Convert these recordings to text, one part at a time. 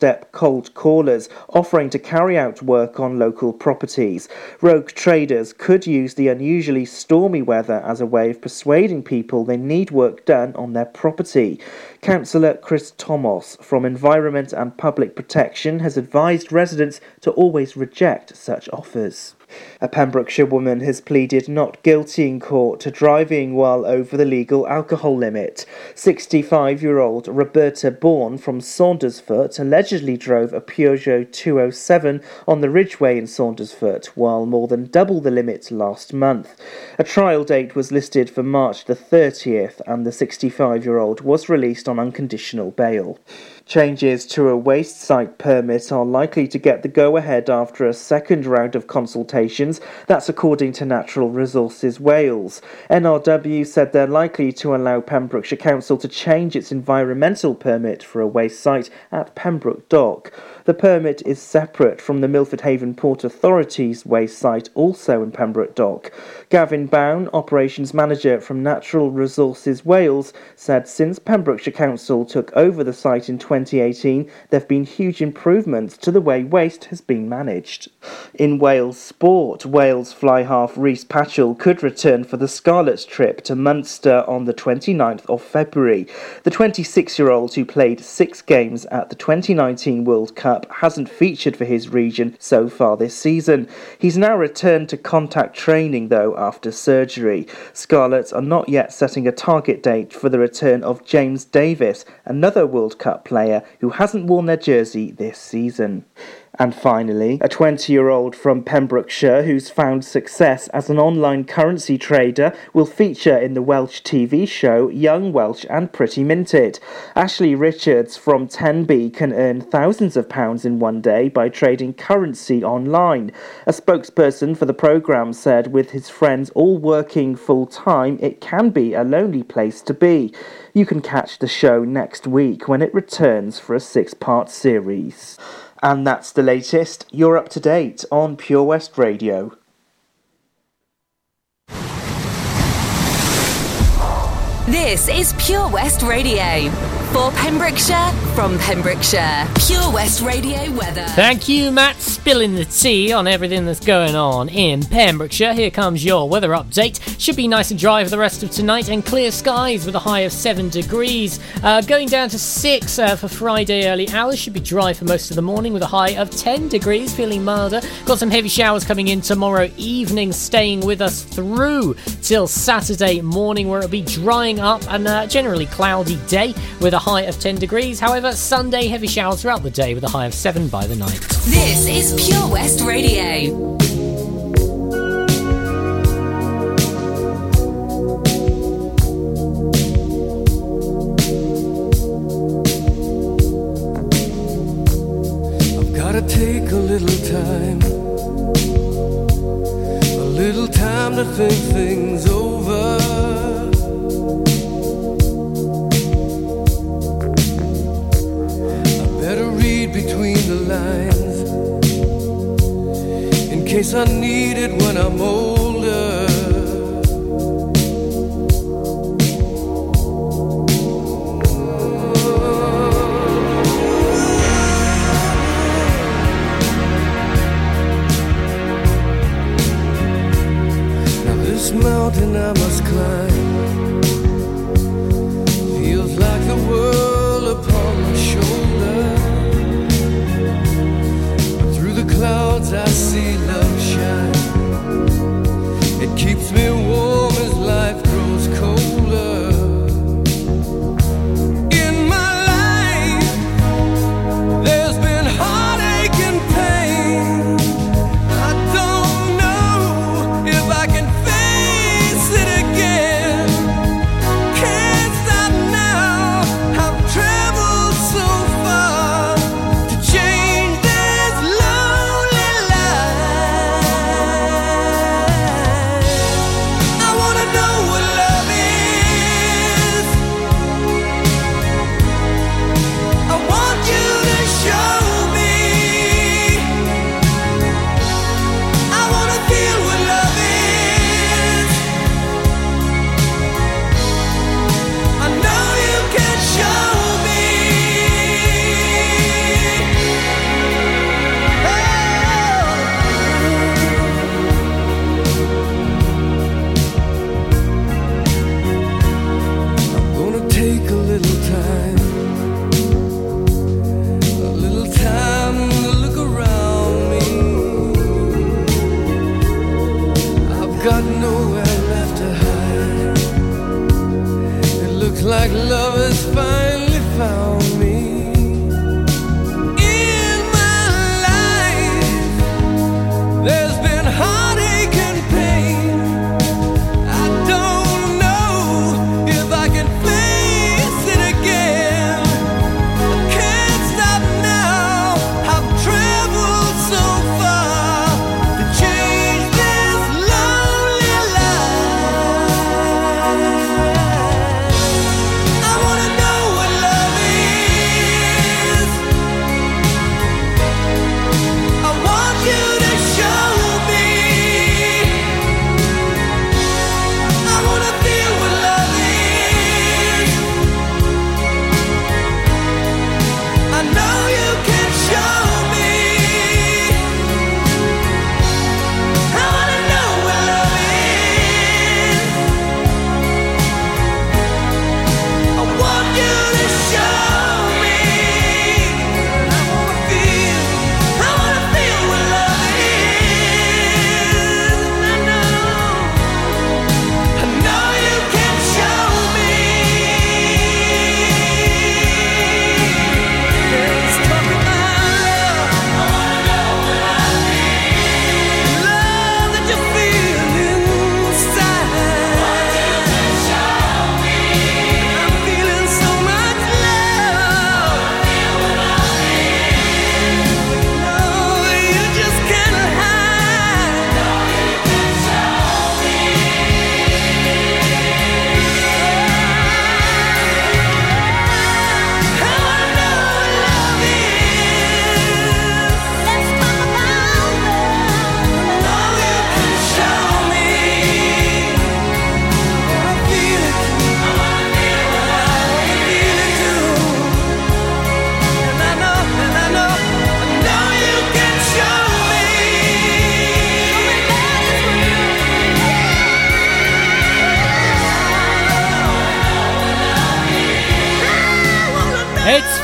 doorstep cold callers offering to carry out work on local properties. Rogue traders could use the unusually stormy weather as a way of persuading people they need work done on their property. Councillor Chris Thomas from Environment and Public Protection has advised residents to always reject such offers. A Pembrokeshire woman has pleaded not guilty in court to driving while over the legal alcohol limit. 65 year old Roberta Bourne from Saundersfoot allegedly drove a Peugeot 207 on the Ridgeway in Saundersfoot while more than double the limit last month. A trial date was listed for March the 30th and the 65 year old was released on unconditional bail. Changes to a waste site permit are likely to get the go ahead after a second round of consultations. That's according to Natural Resources Wales. NRW said they're likely to allow Pembrokeshire Council to change its environmental permit for a waste site at Pembroke Dock. The permit is separate from the Milford Haven Port Authority's waste site, also in Pembroke Dock. Gavin Bown, Operations Manager from Natural Resources Wales, said since Pembrokeshire Council took over the site in 2018, there have been huge improvements to the way waste has been managed. In Wales sport, Wales fly half Rhys Patchell could return for the Scarlets trip to Munster on the 29th of February. The 26 year old who played six games at the 2019 World Cup Cup hasn't featured for his region so far this season. He's now returned to contact training though after surgery. Scarlets are not yet setting a target date for the return of James Davies, another World Cup player who hasn't worn their jersey this season. And finally, a 20 year old from Pembrokeshire who's found success as an online currency trader will feature in the Welsh TV show Young Welsh and Pretty Minted. Ashley Richards from Tenby can earn thousands of pounds in one day by trading currency online. A spokesperson for the programme said with his friends all working full time, it can be a lonely place to be. You can catch the show next week when it returns for a six part series. And that's the latest. You're up to date on Pure West Radio. This is Pure West Radio. For Pembrokeshire, from Pembrokeshire, Pure West Radio weather. Thank you, Matt, spilling the tea on everything that's going on in Pembrokeshire. Here comes your weather update. Should be nice and dry for the rest of tonight and clear skies with a high of 7 degrees. Uh, going down to 6 uh, for Friday early hours. Should be dry for most of the morning with a high of 10 degrees, feeling milder. Got some heavy showers coming in tomorrow evening, staying with us through till Saturday morning where it'll be drying up and uh, generally cloudy day with a high of 10 degrees. However, Sunday heavy showers throughout the day with a high of 7 by the night. This is Pure West Radio. I've got to take a little time, a little time to think things lines in case I need it when I'm older. Now this mountain I must climb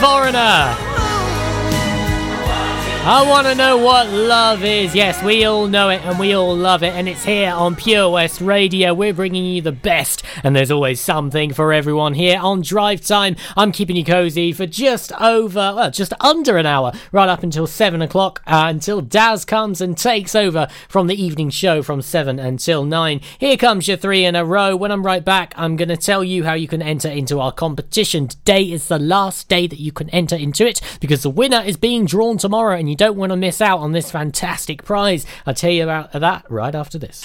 Foreigner. I want to know what love is. Yes, we all know it and we all love it, and it's here on Pure West Radio. We're bringing you the best, and there's always something for everyone here on Drive Time. I'm keeping you cozy for just over, well, just under an hour, right up until 7 o'clock, uh, until Daz comes and takes over from the evening show from 7 until 9. Here comes your three in a row. When I'm right back, I'm going to tell you how you can enter into our competition. Today is the last day that you can enter into it because the winner is being drawn tomorrow, and you don't want to miss out on this fantastic prize. I'll tell you about that right after this.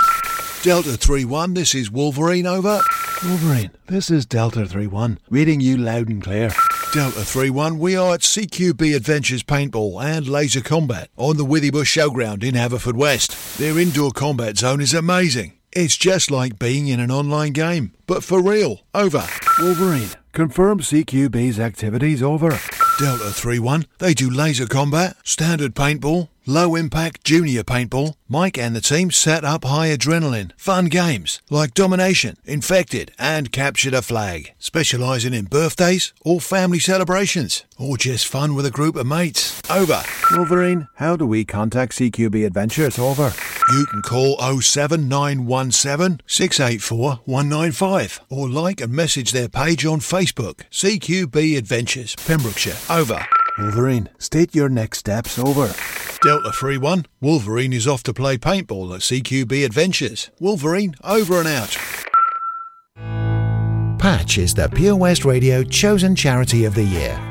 Delta 3 1, this is Wolverine over. Wolverine, this is Delta 3 1, reading you loud and clear. Delta 3 1, we are at CQB Adventures Paintball and Laser Combat on the Withybush Showground in Haverfordwest. Their indoor combat zone is amazing. It's just like being in an online game, but for real. Over. Wolverine, confirm CQB's activities over. Delta 3 1, they do laser combat, standard paintball, low impact junior paintball. Mike and the team set up high adrenaline, fun games like Domination, Infected, and Captured a Flag, specialising in birthdays or family celebrations, or just fun with a group of mates. Over. Wolverine, how do we contact CQB Adventures over? You can call 07917 684 195 or like and message their page on Facebook, CQB Adventures, Pembrokeshire. Over. Wolverine, state your next steps over. Delta 3 1, Wolverine is off to play paintball at CQB Adventures. Wolverine, over and out. Patch is the Pure West Radio chosen charity of the year.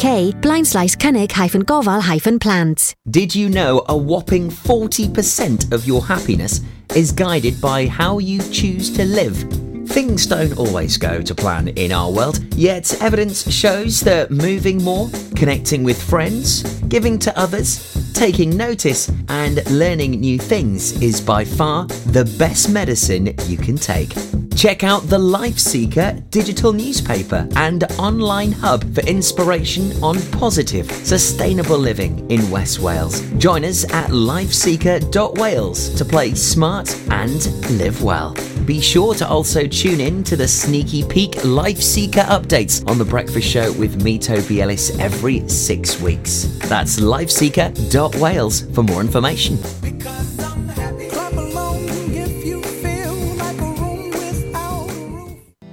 UK blind slice cynnig hyphen gofal hyphen plant. Did you know a whopping 40% of your happiness is guided by how you choose to live? Things don't always go to plan in our world, yet evidence shows that moving more, connecting with friends, giving to others, taking notice, and learning new things is by far the best medicine you can take. Check out the Life Seeker digital newspaper and online hub for inspiration on positive, sustainable living in West Wales. Join us at lifeseeker.wales to play smart and live well. Be sure to also tune in to the Sneaky Peek Life Seeker updates on The Breakfast Show with me, Toby Ellis, every six weeks. That's lifeseeker.wales for more information.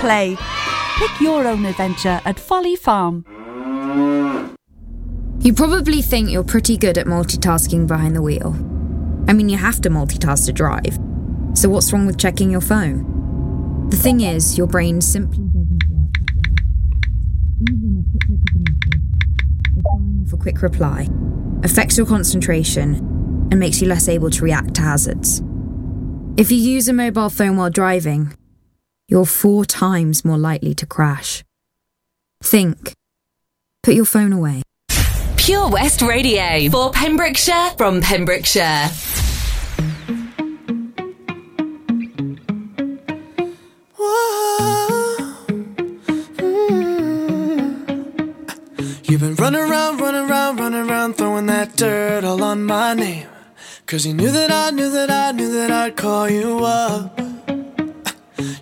play. Pick your own adventure at Folly Farm. You probably think you're pretty good at multitasking behind the wheel. I mean, you have to multitask to drive. So, what's wrong with checking your phone? The thing is, your brain simply doesn't work. Even a quick look at a quick reply, affects your concentration and makes you less able to react to hazards. If you use a mobile phone while driving, you're four times more likely to crash. Think. Put your phone away. Pure West Radio for Pembrokeshire from Pembrokeshire. You've been running around, running around, running around, throwing that dirt all on my name. Cause you knew that I knew that I knew that I'd call you up.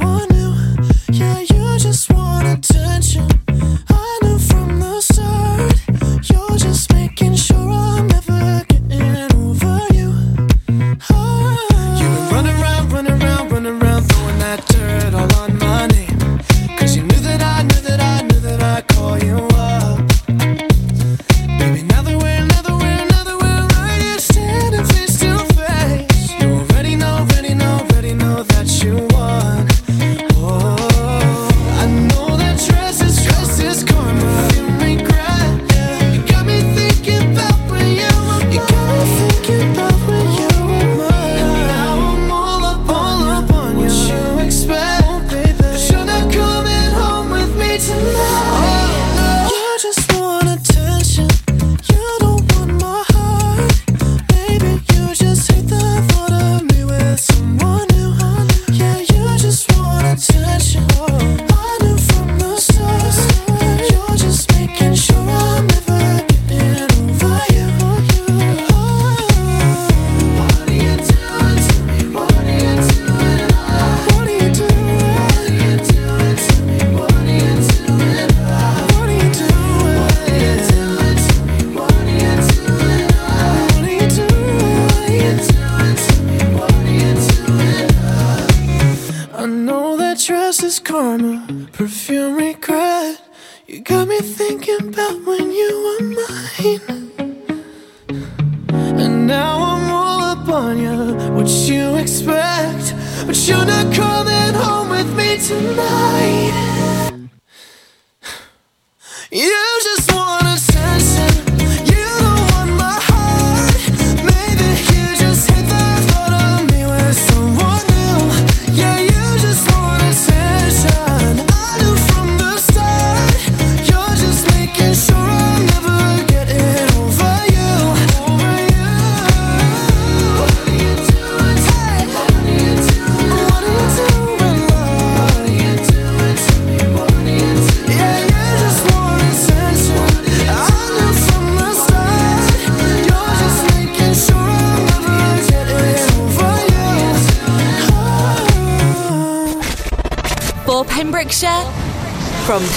someone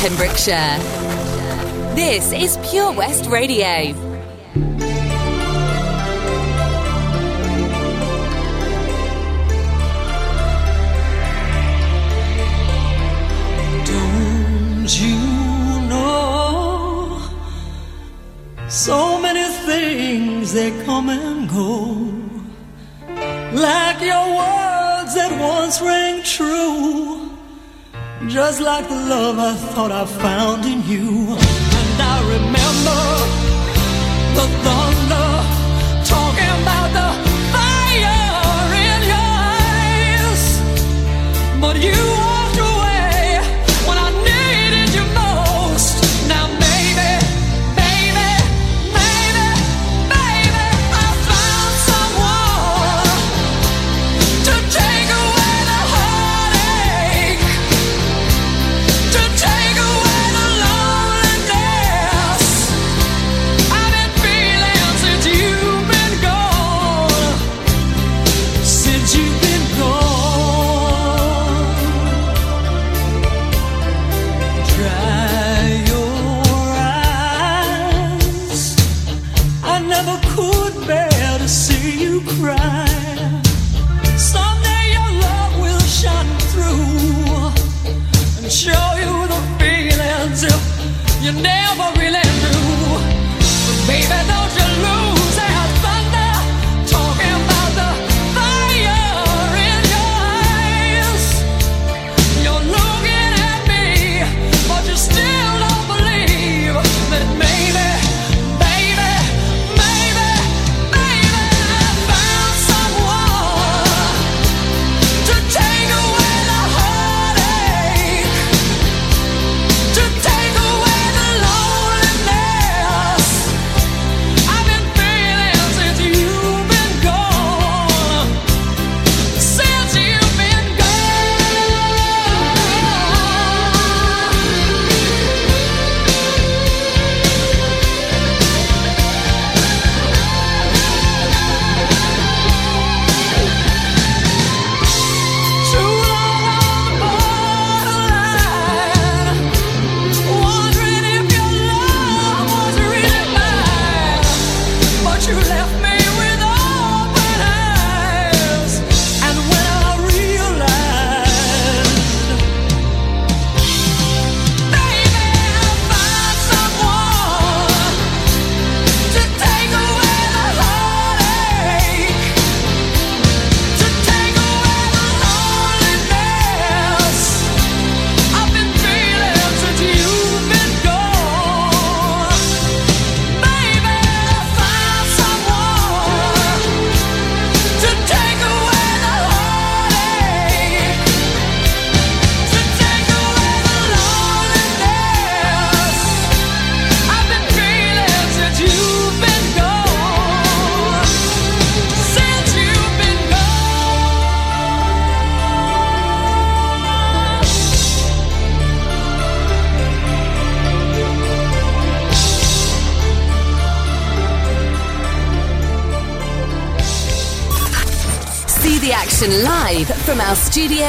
Pembrokeshire. This is Pure West Radio. Don't you know so many things that come and go? Like your words that once rang true just like the love I thought I found in you. And I remember the thunder talking about the fire in your eyes. But you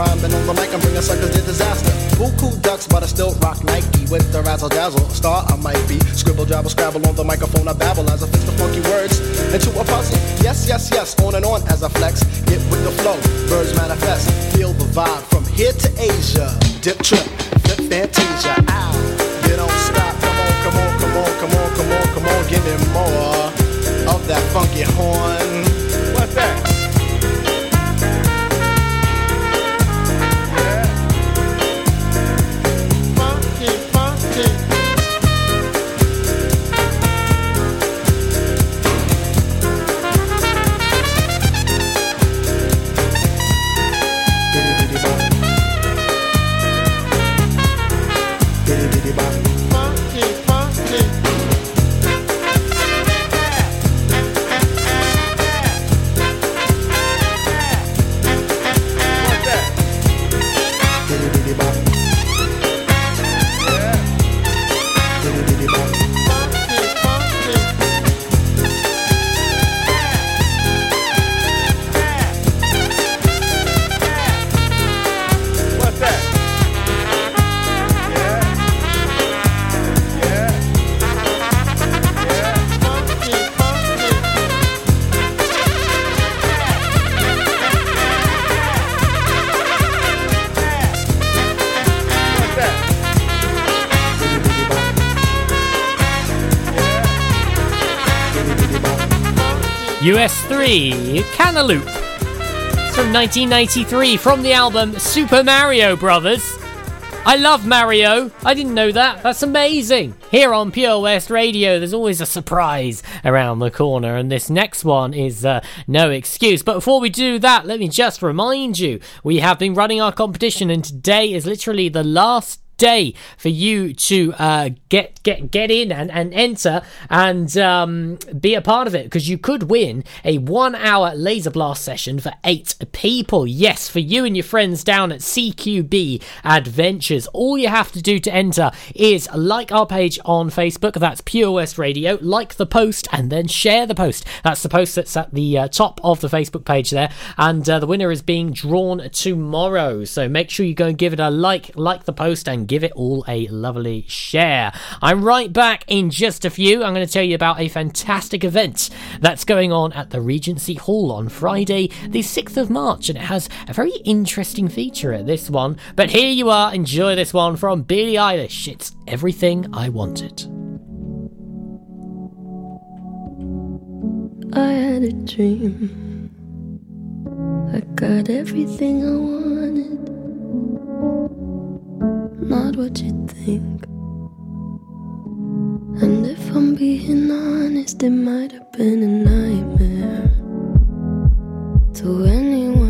Rhyming on the mic, I'm bringing suckers to disaster. Buku ducks, but I still rock Nike with the razzle dazzle. Star I might be. Scribble, jabble, scrabble on the microphone. I babble as I fix the funky words into a puzzle. Yes, yes, yes, on and on as I flex. Get with the flow, birds manifest. Feel the vibe from here to Asia. Dip trip, US3 Cantaloop. From 1993 from the album Super Mario Brothers. I love Mario. I didn't know that. That's amazing. Here on Pure West Radio, there's always a surprise around the corner, and this next one is uh, no excuse. But before we do that, let me just remind you we have been running our competition, and today is literally the last day for you to uh, get get get in and, and enter and um, be a part of it because you could win a one hour laser blast session for eight people. Yes, for you and your friends down at CQB Adventures. All you have to do to enter is like our page on Facebook. That's Pure West Radio. Like the post and then share the post. That's the post that's at the uh, top of the Facebook page there. And uh, the winner is being drawn tomorrow. So make sure you go and give it a like, like the post, and give it all a lovely share. I'm right back in just a few. I'm going to tell you about a fantastic event that's going on at the Regency Hall on Friday, the 6th of March, and it has a very interesting feature at this one. But here you are, enjoy this one from Billie Eilish. It's everything I wanted. I had a dream. I got everything I wanted not what you think. And if I'm being honest, it might have been a nightmare to anyone.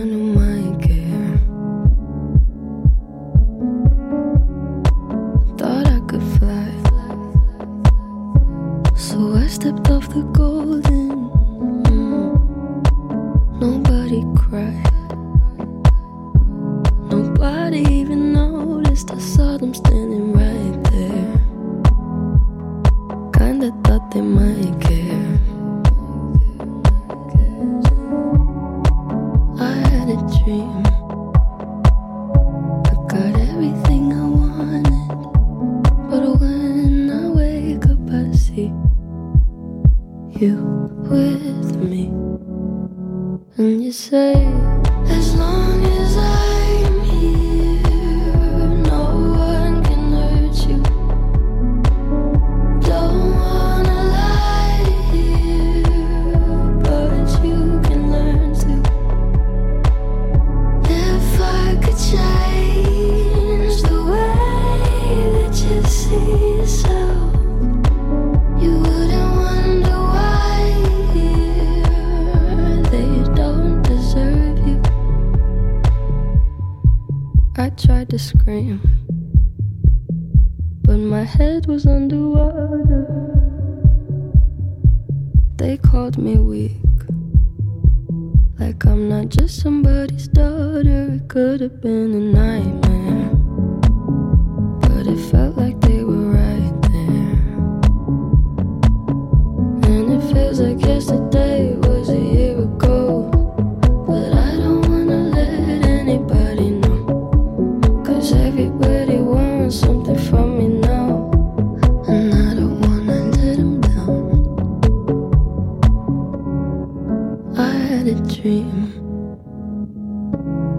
had a dream.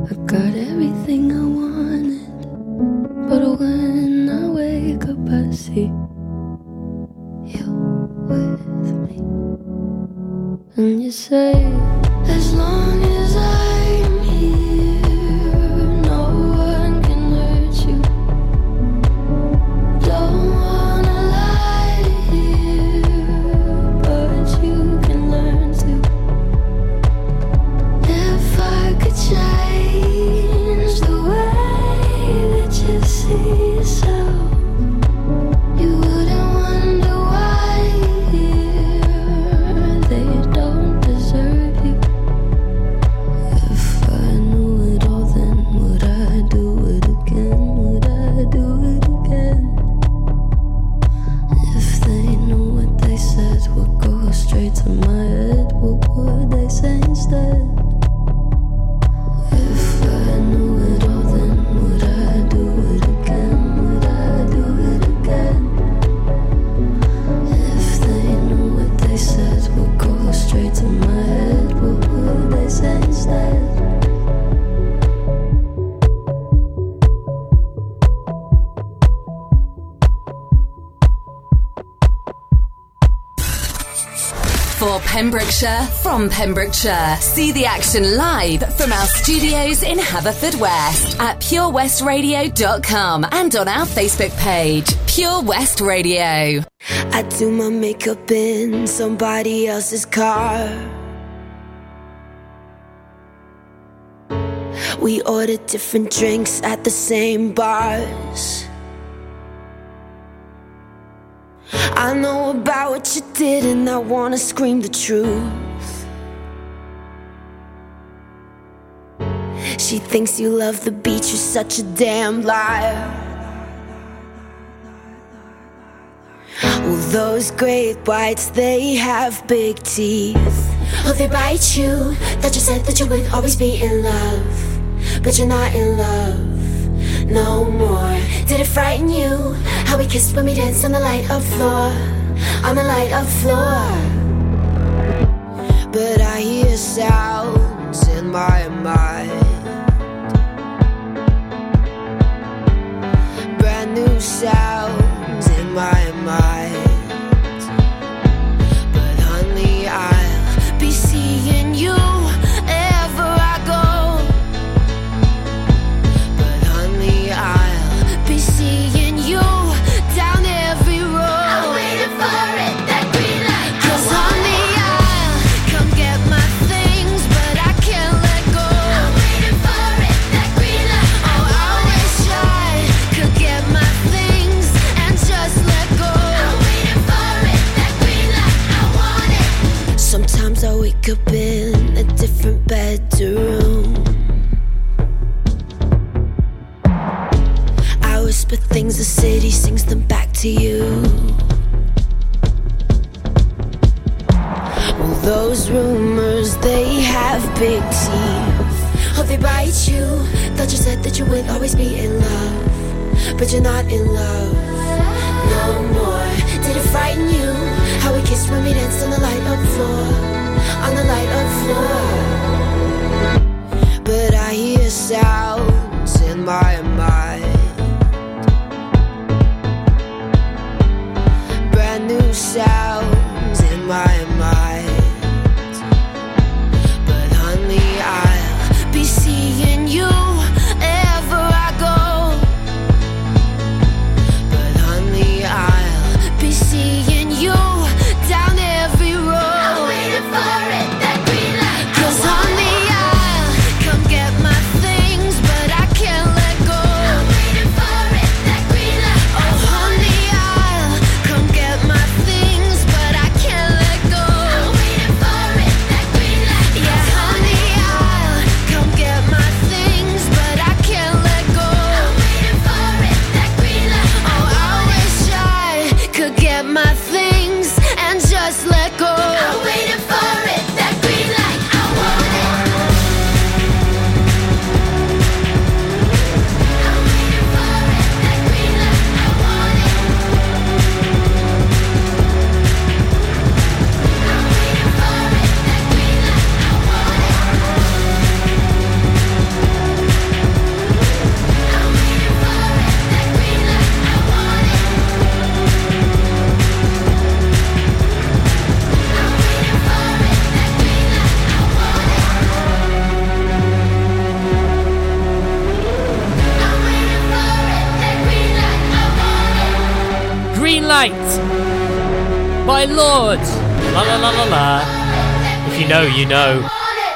I got everything I wanted, but when I wake up, I see. from Pembrokeshire. See the action live from our studios in Haverfordwest at purewestradio.com and on our Facebook page, Pure West Radio. I do my makeup in somebody else's car. We order different drinks at the same bars. I know about what you did, and I wanna scream the truth. She thinks you love the beach, you're such a damn liar. Well, those great whites, they have big teeth. Oh, they bite you. That you said that you would always be in love. But you're not in love no more. Did it frighten you? How we kissed when we danced on the light of floor. On the light of floor. But I hear sounds in my mind. sounds in my mind. Big teeth. Oh, they bite you. Thought you said that you would always be in love, but you're not in love no more. Did it frighten you? How we kissed when we danced on the light up floor, on the light up floor. But I hear sounds in my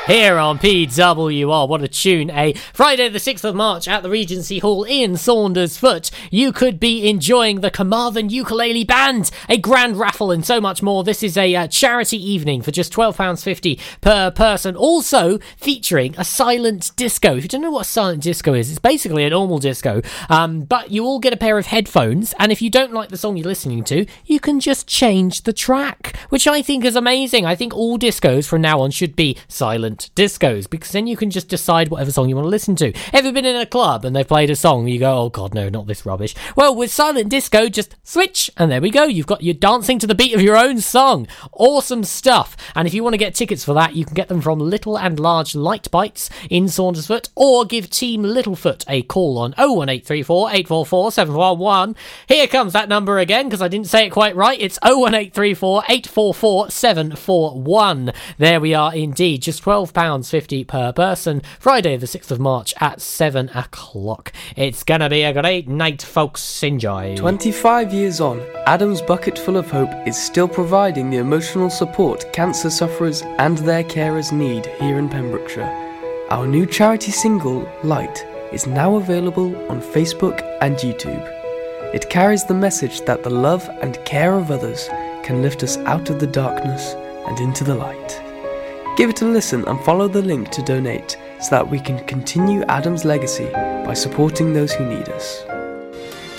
Here on PWR, what a tune, eh? Friday the 6th of March at the Regency Hall in Saundersfoot. You could be enjoying the Carmarthen Ukulele Band, a grand raffle, and so much more. This is a uh, charity evening for just £12.50 per person. Also featuring a silent disco. If you don't know what a silent disco is, it's basically a normal disco, um, but you all get a pair of headphones, and if you don't like the song you're listening to, you can just change the track, which I think is amazing. I think all discos from now on should be silent discos because then you can just decide whatever song you want to listen to. Ever been in a club and they've played a song, you go, oh god, no, not this rubbish. Well, with silent disco, just switch, and there we go. You've got you're dancing to the beat of your own song. Awesome stuff. And if you want to get tickets for that, you can get them from Little and Large Light Bites in Saundersfoot, or give Team Littlefoot a call on 01834 844 711. Here comes that number again because I didn't say it quite right. It's 01834 844 741. There we are indeed. Just £12.50 per person. Friday, the 6th of March at 7 o'clock. It's gonna be a great night, folks. Enjoy. 25 years on, Adam's Bucket Full of Hope is still providing the emotional support cancer sufferers and their carers need here in Pembrokeshire. Our new charity single, Light, is now available on Facebook and YouTube. It carries the message that the love and care of others can lift us out of the darkness and into the light. Give it a listen and follow the link to donate so that we can continue Adam's legacy by supporting those who need us.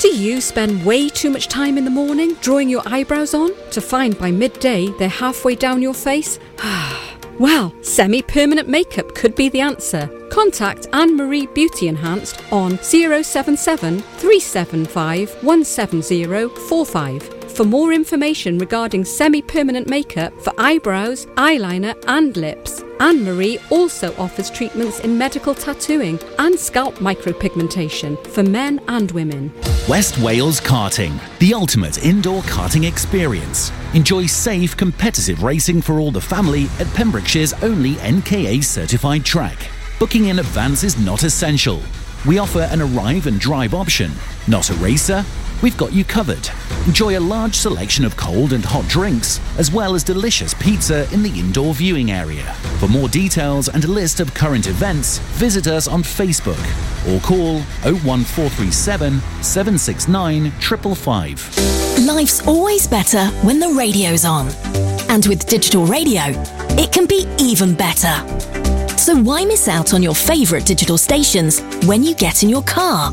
Do you spend way too much time in the morning drawing your eyebrows on to find by midday they're halfway down your face? well, semi permanent makeup could be the answer. Contact Anne Marie Beauty Enhanced on 077 375 17045 for more information regarding semi permanent makeup for eyebrows, eyeliner, and lips. Anne Marie also offers treatments in medical tattooing and scalp micropigmentation for men and women. West Wales Karting, the ultimate indoor karting experience. Enjoy safe, competitive racing for all the family at Pembrokeshire's only NKA certified track. Booking in advance is not essential. We offer an arrive and drive option. Not a racer? We've got you covered. Enjoy a large selection of cold and hot drinks, as well as delicious pizza in the indoor viewing area. For more details and a list of current events, visit us on Facebook or call 01437 769 555. Life's always better when the radio's on. And with digital radio, it can be even better. So why miss out on your favourite digital stations when you get in your car?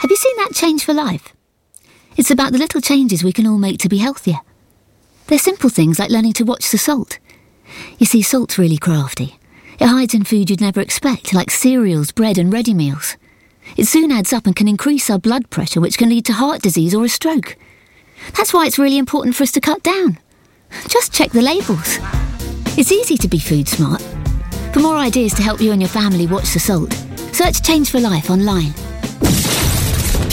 Have you seen that change for life? It's about the little changes we can all make to be healthier. They're simple things like learning to watch the salt. You see, salt's really crafty. It hides in food you'd never expect, like cereals, bread, and ready meals. It soon adds up and can increase our blood pressure, which can lead to heart disease or a stroke. That's why it's really important for us to cut down. Just check the labels. It's easy to be food smart. For more ideas to help you and your family watch the salt, search Change for Life online.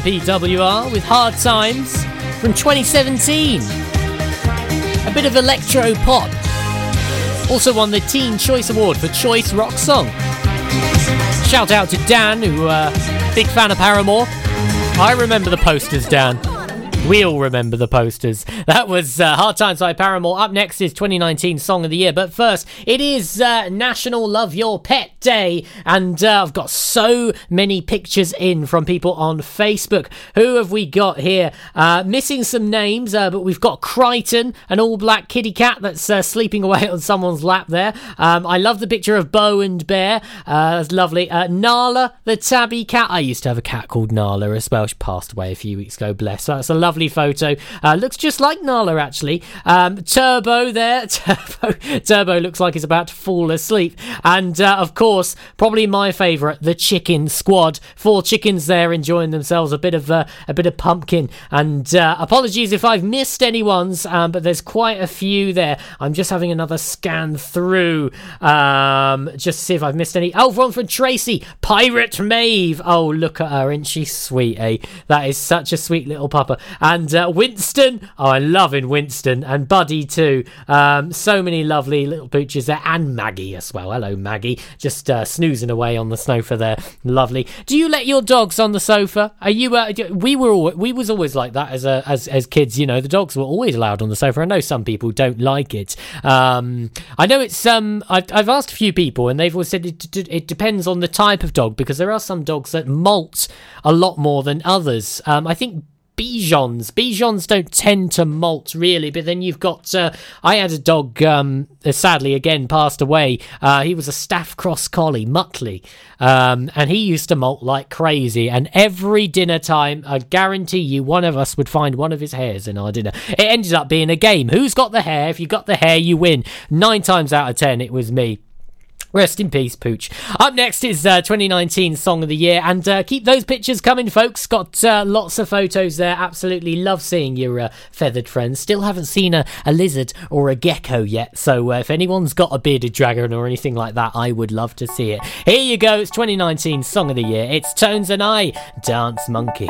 On PWR with Hard Times from 2017. A bit of electro pop. Also won the Teen Choice Award for Choice Rock Song. Shout out to Dan, who uh, big fan of Paramore. I remember the posters, Dan. We all remember the posters. That was uh, Hard Times by Paramore. Up next is 2019 Song of the Year. But first, it is uh, National Love Your Pet Day. And uh, I've got so many pictures in from people on Facebook. Who have we got here? Uh, missing some names, uh, but we've got Crichton, an all black kitty cat that's uh, sleeping away on someone's lap there. Um, I love the picture of Bo and Bear. Uh, that's lovely. Uh, Nala, the tabby cat. I used to have a cat called Nala as well. She passed away a few weeks ago, bless. So that's a lovely photo. Looks just like Nala, actually. Um, Turbo there. Turbo, Turbo looks like he's about to fall asleep. And of course, probably my favourite, the chicken squad. Four chickens there enjoying themselves. A bit of uh, a bit of pumpkin. And uh, apologies if I've missed anyone's, um, but there's quite a few there. I'm just having another scan through, um, just to see if I've missed any. Oh, one from Tracy, Pirate Maeve. Oh, look at her, isn't she sweet? Eh, that is such a sweet little pupper. And uh, Winston, oh, I love in Winston, and Buddy too. Um, so many lovely little pooches there, and Maggie as well. Hello, Maggie, just uh, snoozing away on the sofa there. Lovely. Do you let your dogs on the sofa? Are you? Uh, we were all, we was always like that as a, as as kids. You know, the dogs were always allowed on the sofa. I know some people don't like it. Um, I know it's um. I've, I've asked a few people, and they've always said it, it, it depends on the type of dog because there are some dogs that molt a lot more than others. Um, I think Bichons. Bichons don't tend to molt really, but then you've got. Uh, I had a dog, um, uh, sadly again passed away. Uh, he was a staff cross collie, Muttley, um, and he used to molt like crazy. And every dinner time, I guarantee you, one of us would find one of his hairs in our dinner. It ended up being a game. Who's got the hair? If you got the hair, you win. Nine times out of ten, it was me. Rest in peace, Pooch. Up next is uh, 2019 Song of the Year, and uh, keep those pictures coming, folks. Got uh, lots of photos there. Absolutely love seeing your uh, feathered friends. Still haven't seen a, a, lizard or a gecko yet, so uh, if anyone's got a bearded dragon or anything like that, I would love to see it. Here you go. It's 2019 Song of the Year. It's Tones and I, Dance Monkey.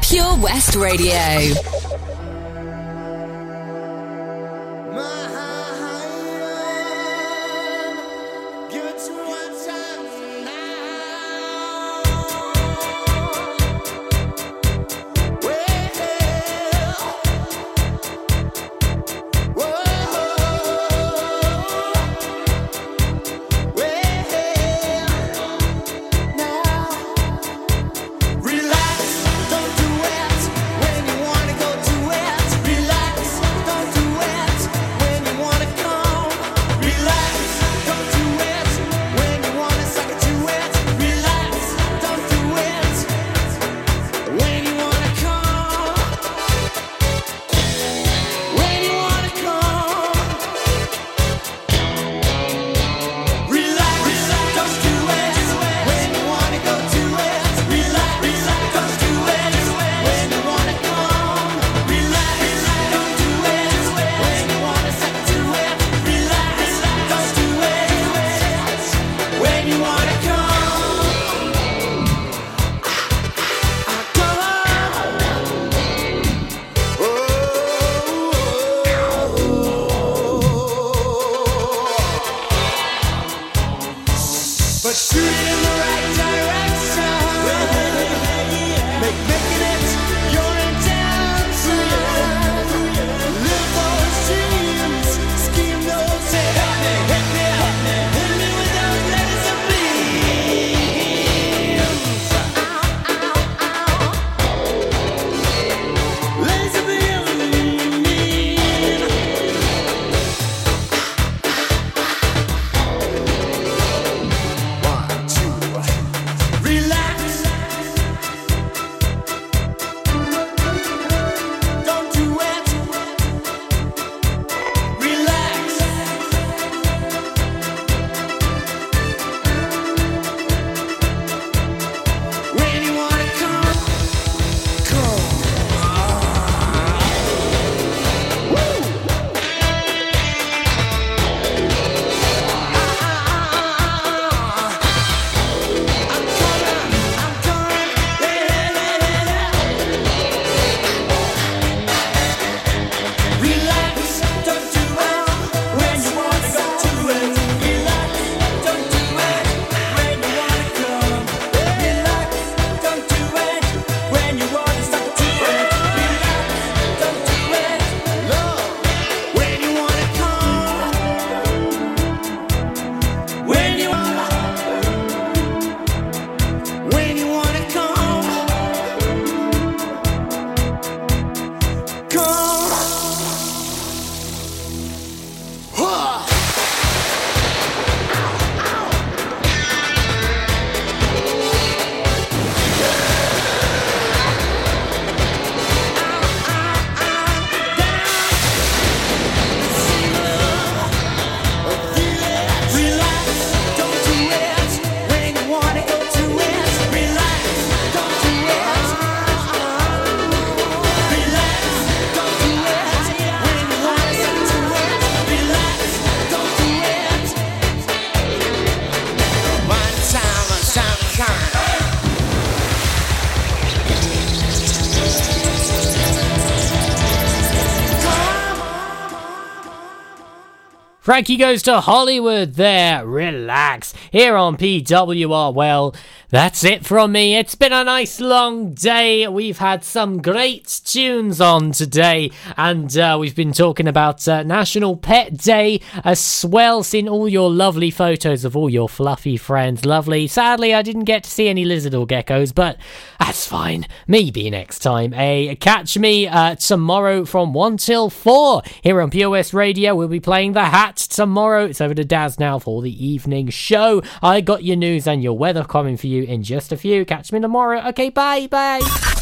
Pure West Radio. Frankie goes to Hollywood there. Relax. Here on PWR. Well, that's it from me. It's been a nice long day. We've had some great tunes on today, and uh, we've been talking about uh, National Pet Day as well. Seen all your lovely photos of all your fluffy friends. Lovely. Sadly, I didn't get to see any lizard or geckos, but that's fine. Maybe next time. A catch me uh, tomorrow from one till four here on West Radio. We'll be playing the Hat tomorrow. It's over to Daz now for the evening show. I got your news and your weather coming for you in just a few. Catch me tomorrow. Okay, bye, bye.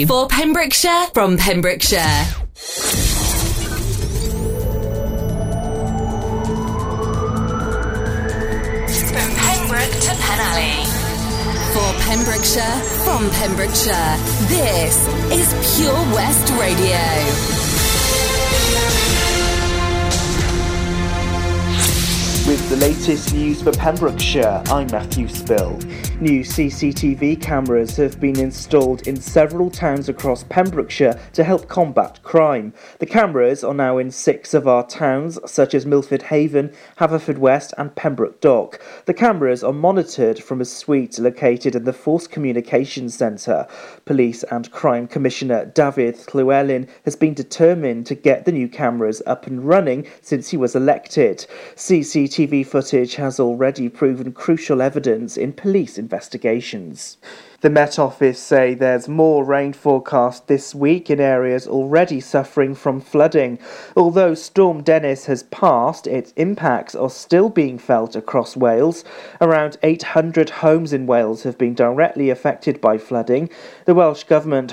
Radio for Pembrokeshire from Pembrokeshire. From Pembroke to Penally. For Pembrokeshire from Pembrokeshire. This is Pure West Radio. With the latest news for Pembrokeshire, I'm Matthew Spill. New CCTV cameras have been installed in several towns across Pembrokeshire to help combat crime. The cameras are now in six of our towns, such as Milford Haven, Haverfordwest, and Pembroke Dock. The cameras are monitored from a suite located in the Force Communications Centre. Police and Crime Commissioner Dafydd Llywelyn has been determined to get the new cameras up and running since he was elected. CCTV footage has already proven crucial evidence in police investigations. The Met Office say there's more rain forecast this week in areas already suffering from flooding. Although Storm Dennis has passed, its impacts are still being felt across Wales. Around 800 homes in Wales have been directly affected by flooding. The Welsh Government